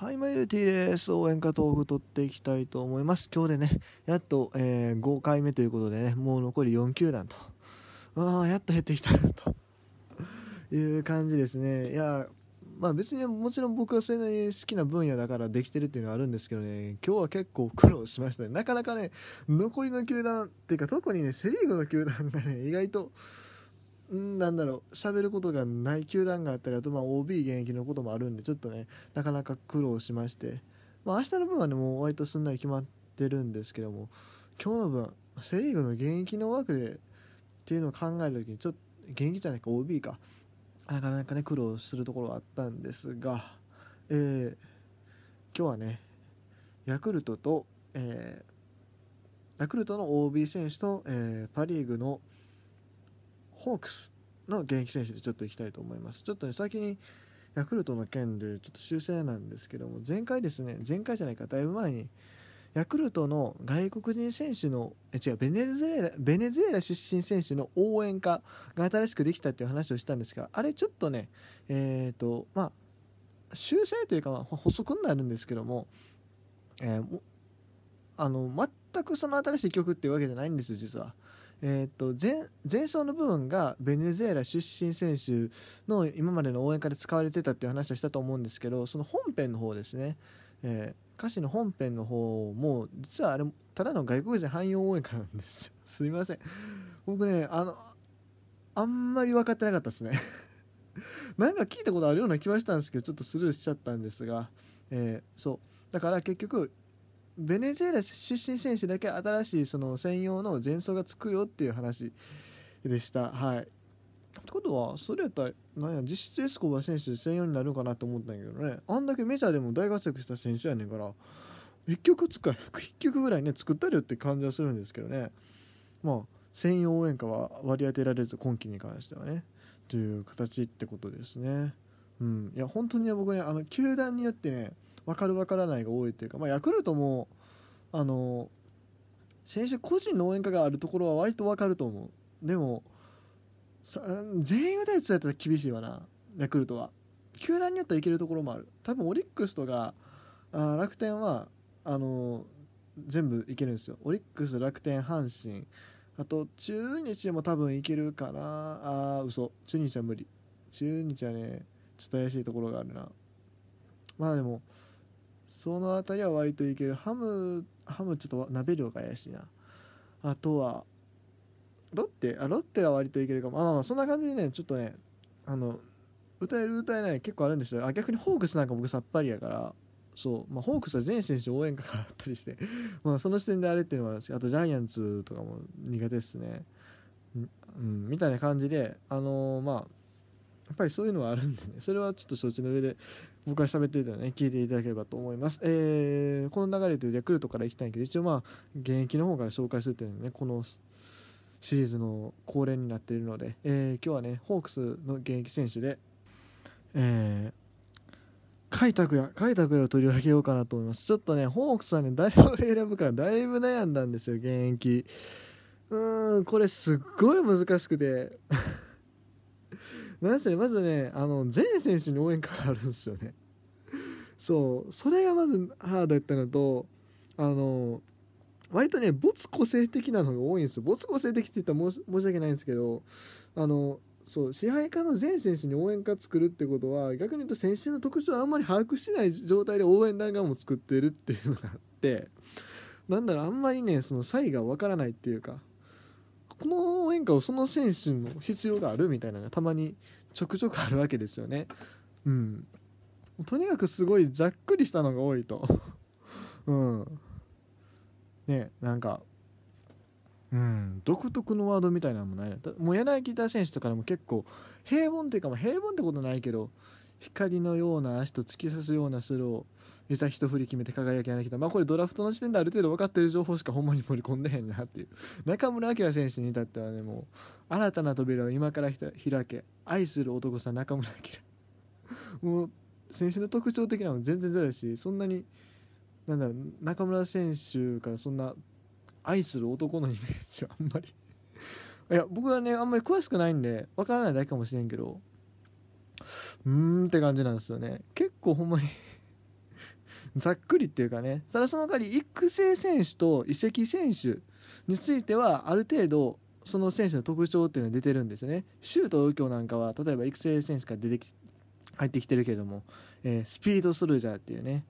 はい、マイルティです。応援歌トーク取っていきたいと思います。今日でね、やっと、えー、5回目ということでね、もう残り4球団と。ああ、やっと減ってきたなという感じですね。いや、まあ別にもちろん僕はそれなりに好きな分野だからできてるっていうのはあるんですけどね、今日は結構苦労しましたね。なかなかね、残りの球団っていうか特にね、セ・リーグの球団がね、意外と、なんだろう喋ることがない球団があったりあとまあ OB 現役のこともあるんでちょっとねなかなか苦労しまして、まあ、明日の分はねもう割とすんなり決まってるんですけども今日の分セ・リーグの現役の枠でっていうのを考える時にちょっと現役じゃないか OB か。なかなかね苦労するところはあったんですが、えー、今日はねヤクルトと、えー、ヤクルトの OB 選手と、えー、パ・リーグのホークスの現役選手でちょっといきたいと思いますちょっとね先にヤクルトの件でちょっと修正なんですけども前回ですね前回じゃないかだいぶ前にヤクルトの外国人選手のえ違うベネズエラベネズエラ出身選手の応援歌が新しくできたっていう話をしたんですがあれちょっとねえっ、ー、とまあ修正というか、まあ、補足になるんですけども、えー、あの全くその新しい曲っていうわけじゃないんですよ実は。えーと、前前奏の部分がベネズエラ出身選手の今までの応援歌で使われてたっていう話はしたと思うんですけどその本編の方ですね、えー、歌詞の本編の方も実はあれただの外国人汎用応援歌なんですよ。すいません。僕ねあのあんまり分かってなかったですね。なんか聞いたことあるような気はしたんですけどちょっとスルーしちゃったんですが、えー、そう。だから結局ベネズエラ出身選手だけ新しいその専用の前奏がつくよっていう話でした。はい。ってことは、それやったら、なんや、実質エスコバ選手専用になるかなと思ったんやけどね、あんだけメジャーでも大活躍した選手やねんから、1曲使い、1曲ぐらいね、作ったりよって感じはするんですけどね、まあ、専用応援歌は割り当てられず、今季に関してはね、という形ってことですね。うん。いや、本当に僕ね、あの、球団によってね、分かる分からないが多いっていうか、まあ、ヤクルトもあの選手個人の応援歌があるところは割と分かると思う。でも全員打たれてたら厳しいわな。ヤクルトは。球団によってはいけるところもある。多分オリックスとかあ楽天はあの全部いけるんですよ。オリックス楽天阪神。あと中日も多分いけるかな。あ嘘。中日は無理。中日はねちょっと怪しいところがあるな。まあでもその辺りは割といける。ハムハムちょっと鍋量が怪しいな。あとはロッテ。あロッテは割といけるかも。あまあそんな感じでねちょっとねあの歌える歌えない結構あるんですよ。あ逆にホークスなんか僕さっぱりやから。そう、まあ、ホークスは全選手応援歌があったりして。まあその視点であれっていうのもあるしあとジャイアンツとかも苦手ですね。うんみたいな感じであのー、まあやっぱりそういうのはあるんでね。それはちょっと承知の上で僕が喋っていたのね聞いていただければと思います、えー、この流れでヤクルトからいきたいけど一応まあ現役の方から紹介するっていうのねこのシリーズの恒例になっているので、えー、今日はねホークスの現役選手でえー、開拓也開拓也を取り上げようかなと思います。ちょっとねホークスはね誰を選ぶかだいぶ悩んだんですよ現役。うーんこれすっごい難しくて。なんせまずねあの全選手に応援歌があるんですよね。そう。それがまずハードやったのとあの割とね没個性的なのが多いんですよ。没個性的って言ったら申し訳ないんですけどあのそう支配下の全選手に応援歌作るってことは逆に言うと選手の特徴をあんまり把握してない状態で応援団がも作ってるっていうのがあってなんだろうあんまりねその差異がわからないっていうかこの応援歌をその選手の必要があるみたいなのがたまにちょくちょくあるわけですよね。うん。とにかくすごいざっくりしたのが多いと。うん。ねなんか、うん、独特のワードみたいなのもないもう柳田選手とかでも結構平凡っていうか、まあ、平凡ってことないけど光のような足と突き刺すようなスローいざ一振り決めて輝き柳田まあこれドラフトの時点である程度分かってる情報しかほんまに盛り込んでへんなっていう。中村晃選手に至ってはねもう新たな扉を今から開け愛する男さん中村晃 もう選手の特徴的なの全然ずるいしそんなになんだろう中村選手からそんな愛する男のイメージはあんまり。いや僕はねあんまり詳しくないんで分からないだけかもしれんけどうーんって感じなんですよね。結構ほんまに ざっくりっていうかね。ただその代わり育成選手と移籍選手についてはある程度その選手の特徴っていうのが出てるんですよね。シュート右京なんかは例えば育成選手が出てき入ってきてるけども、えー、スピードソルジャーっていうね、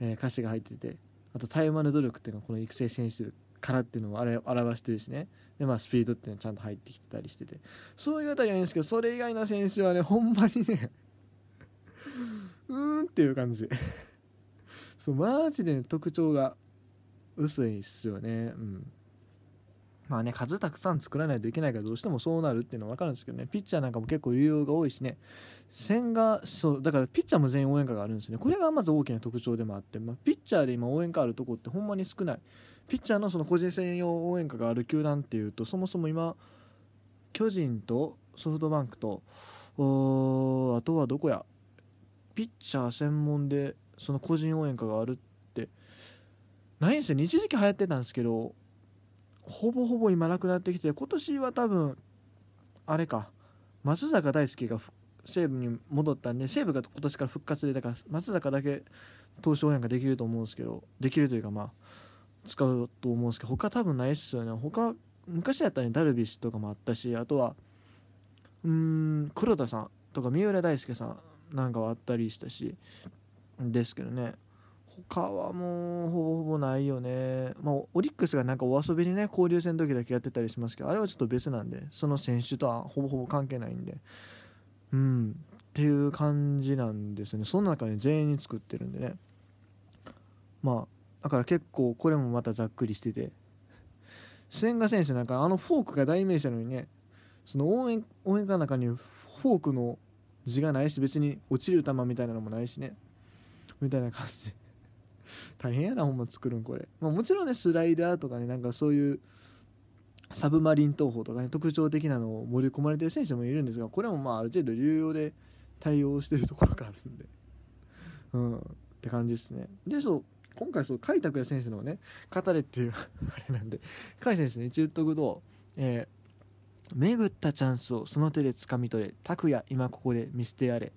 えー、歌詞が入っててあとタイマの努力っていうのはこの育成選手からっていうのを表してるしね。でまあスピードっていうのはちゃんと入ってきてたりしてて。そういうあたりはいいんですけどそれ以外の選手はねほんまにねうーんっていう感じ。そうマジで、ね、特徴が薄いっすよね。うん。まあね数たくさん作らないといけないからどうしてもそうなるっていうのは分かるんですけどね。ピッチャーなんかも結構流用が多いしね。線がそうだからピッチャーも全員応援歌があるんですね。これがまず大きな特徴でもあって、まあ、ピッチャーで今応援歌あるとこってほんまに少ない。ピッチャーのその個人専用応援歌がある球団っていうとそもそも今巨人とソフトバンクとあとはどこや？ピッチャー専門でその個人応援歌があるってないんですよ、一時期流行ってたんですけどほぼほぼ今なくなってきて今年は多分あれか松坂大輔が西武に戻ったんで西武が今年から復活でだから松坂だけ投手応援ができると思うんですけどできるというかまあ使うと思うんですけど他多分ないっすよね。他昔やったらねダルビッシュとかもあったしあとはうん黒田さんとか三浦大輔さんなんかはあったりしたし。ですけどね。他はもうほぼほぼないよね、まあ、オリックスがなんかお遊びにね交流戦の時だけやってたりしますけどあれはちょっと別なんでその選手とはほぼほぼ関係ないんで。うん。っていう感じなんですよね。その中に全員に作ってるんでね。まあだから結構これもまたざっくりしてて。千賀選手なんかあのフォークが代名詞なのにねその応援応援歌の中にフォークの字がないし別に落ちる球みたいなのもないしね。みたいな感じで。大変やなほんま作るんこれ、まあ、もちろんねスライダーとかねなんかそういうサブマリン投法とかね特徴的なのを盛り込まれてる選手もいるんですがこれもまあある程度流用で対応してるところがあるんで。うん。って感じですね。でそう今回そう甲斐拓也選手のね語れっていう あれなんで甲斐選手ね一応言っとくと、えー、巡ったチャンスをその手で掴み取れ拓也今ここで見捨てやれっ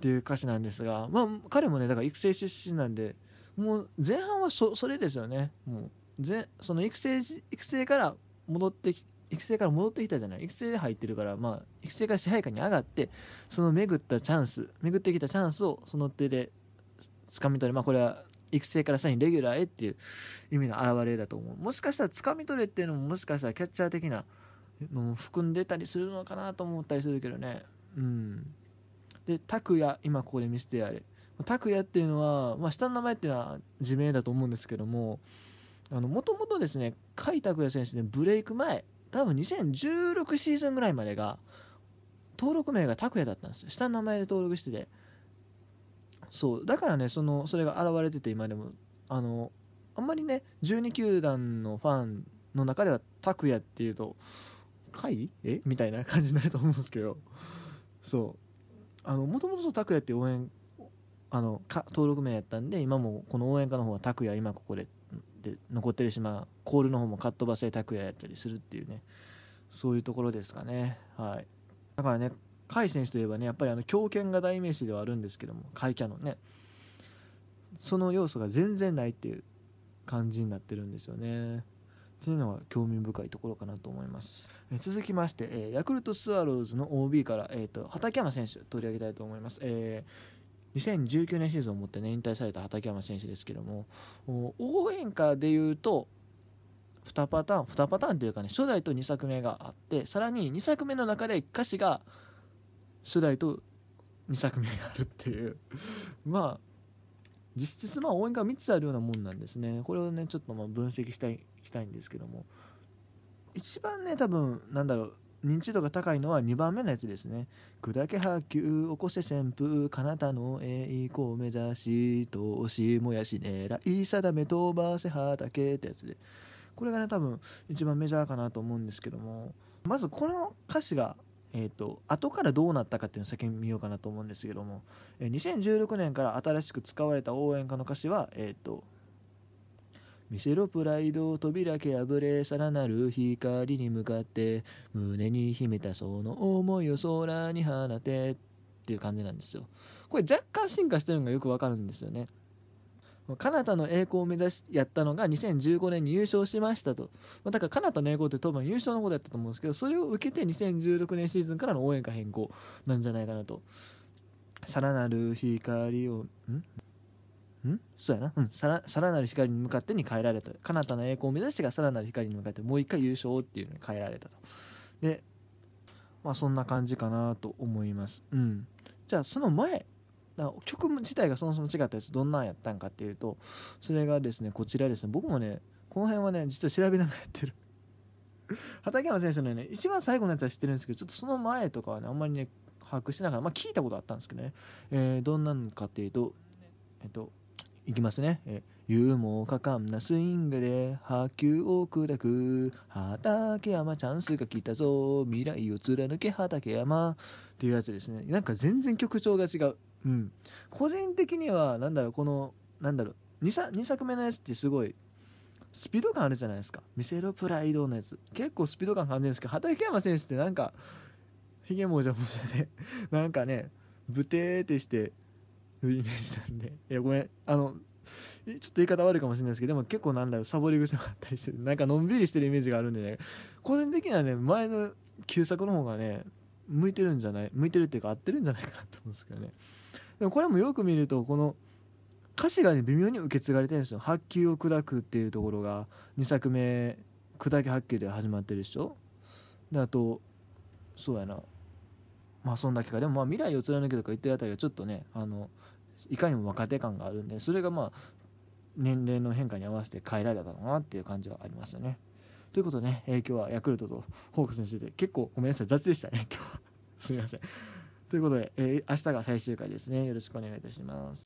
ていう歌詞なんですがまあ彼もねだから育成出身なんでもう前半はそれですよね。もうぜその育成育成から戻ってき育成から戻ってきたじゃない。育成で入ってるからまあ育成から支配下に上がってその巡ったチャンス巡ってきたチャンスをその手で掴み取れまあこれは育成からさらにレギュラーへっていう意味の表れだと思う。もしかしたら掴み取れっていうのももしかしたらキャッチャー的なの含んでたりするのかなと思ったりするけどね。うん。で拓也今ここで見せてやれ。拓也っていうのは、まあ、下の名前っていうのは自明だと思うんですけどももともとですね甲斐拓也選手ねブレイク前多分2016シーズンぐらいまでが登録名が拓也だったんですよ。下の名前で登録してて。そう。だからねそのそれが現れてて今でもあのあんまりね12球団のファンの中では拓也っていうと「甲斐え？みたいな感じになると思うんですけど。そう。あのもともと拓也って応援あのか登録名やったんで今もこの応援歌の方は拓也今ここでで残ってるしまあコールの方もカットバセ拓也やったりするっていうね。そういうところですかね。はい。だからね甲斐選手といえばねやっぱりあの強肩が代名詞ではあるんですけども甲斐キャノンね。その要素が全然ないっていう感じになってるんですよね。っていうのが興味深いところかなと思います。え続きまして、えヤクルトスワローズの OB から、えーと畠山選手取り上げたいと思います。えー2019年シーズンをもって、ね、引退された畠山選手ですけども応援歌でいうと2パターン2パターンというかね初代と2作目があってさらに2作目の中で歌詞が初代と2作目があるっていう まあ実質まあ応援歌が3つあるようなもんなんですねこれをねちょっとまあ分析したいしたいんですけども。一番ね多分なんだろう認知度が高いのは2番目のやつですね。砕け波及起こせ旋風彼方の栄光を目指し投資もやし狙い定め飛ばせ畑ってやつで。これがね多分一番メジャーかなと思うんですけども。まずこの歌詞がえーと、後からどうなったかっていうのを先に見ようかなと思うんですけども、え、2016年から新しく使われた応援歌の歌詞は、えーと見せろプライド扉け破れさらなる光に向かって胸に秘めたその思いを空に放てっていう感じなんですよ。これ若干進化してるのがよくわかるんですよね。カナダの栄光を目指しやったのが2015年に優勝しましたと、まあ、だからカナダの栄光って多分優勝のことやったと思うんですけどそれを受けて2016年シーズンからの応援歌変更なんじゃないかなと。さらなる光をん？ん？そうやな、うん、さらさらなる光に向かってに変えられた。カナダの栄光を目指してがさらなる光に向かってもう一回優勝っていうのに変えられたと。でまあそんな感じかなと思います。うん。じゃあその前曲自体がそもそも違ったやつどんなんやったんかっていうとそれがですねこちらですね。僕もねこの辺はね実は調べながらやってる。畠山選手のね一番最後のやつは知ってるんですけどちょっとその前とかはねあんまりね把握してながらまあ聞いたことあったんですけどね、えー、どんなんかっていうとえっといきますね。え勇猛果敢なスイングで波及を砕く畠山チャンスが来たぞ未来を貫け畠山っていうやつですね。なんか全然曲調が違う。うん。個人的には、なんだろう、この、なんだろう、2, 作2作目のやつってすごい、スピード感あるじゃないですか。見せろプライドのやつ。結構スピード感感じるんですけど、畠山選手ってなんか、ひげもじゃもじゃで、なんかね、ブテーってして、るイメージなんで。いやごめん。あのちょっと言い方悪いかもしれないですけどでも結構なんだろうサボり癖もあったりしてなんかのんびりしてるイメージがあるんでね。個人的にはね前の旧作の方がね向いてるんじゃない向いてるっていうか合ってるんじゃないかなと思うんですけどね。でもこれもよく見るとこの歌詞がね微妙に受け継がれてるんですよ「発球を砕く」っていうところが2作目「砕け発球」で始まってるでしょ。であとそうやな。まあそんだけかでもまあ未来を貫けとか言ってるあたりはちょっとねあのいかにも若手感があるんでそれがまあ年齢の変化に合わせて変えられたのかなっていう感じはありましたね。ということでね、えー、今日はヤクルトとホークスについて結構ごめんなさい雑でしたね今日は すみません。ということで、えー、明日が最終回ですねよろしくお願いいたします。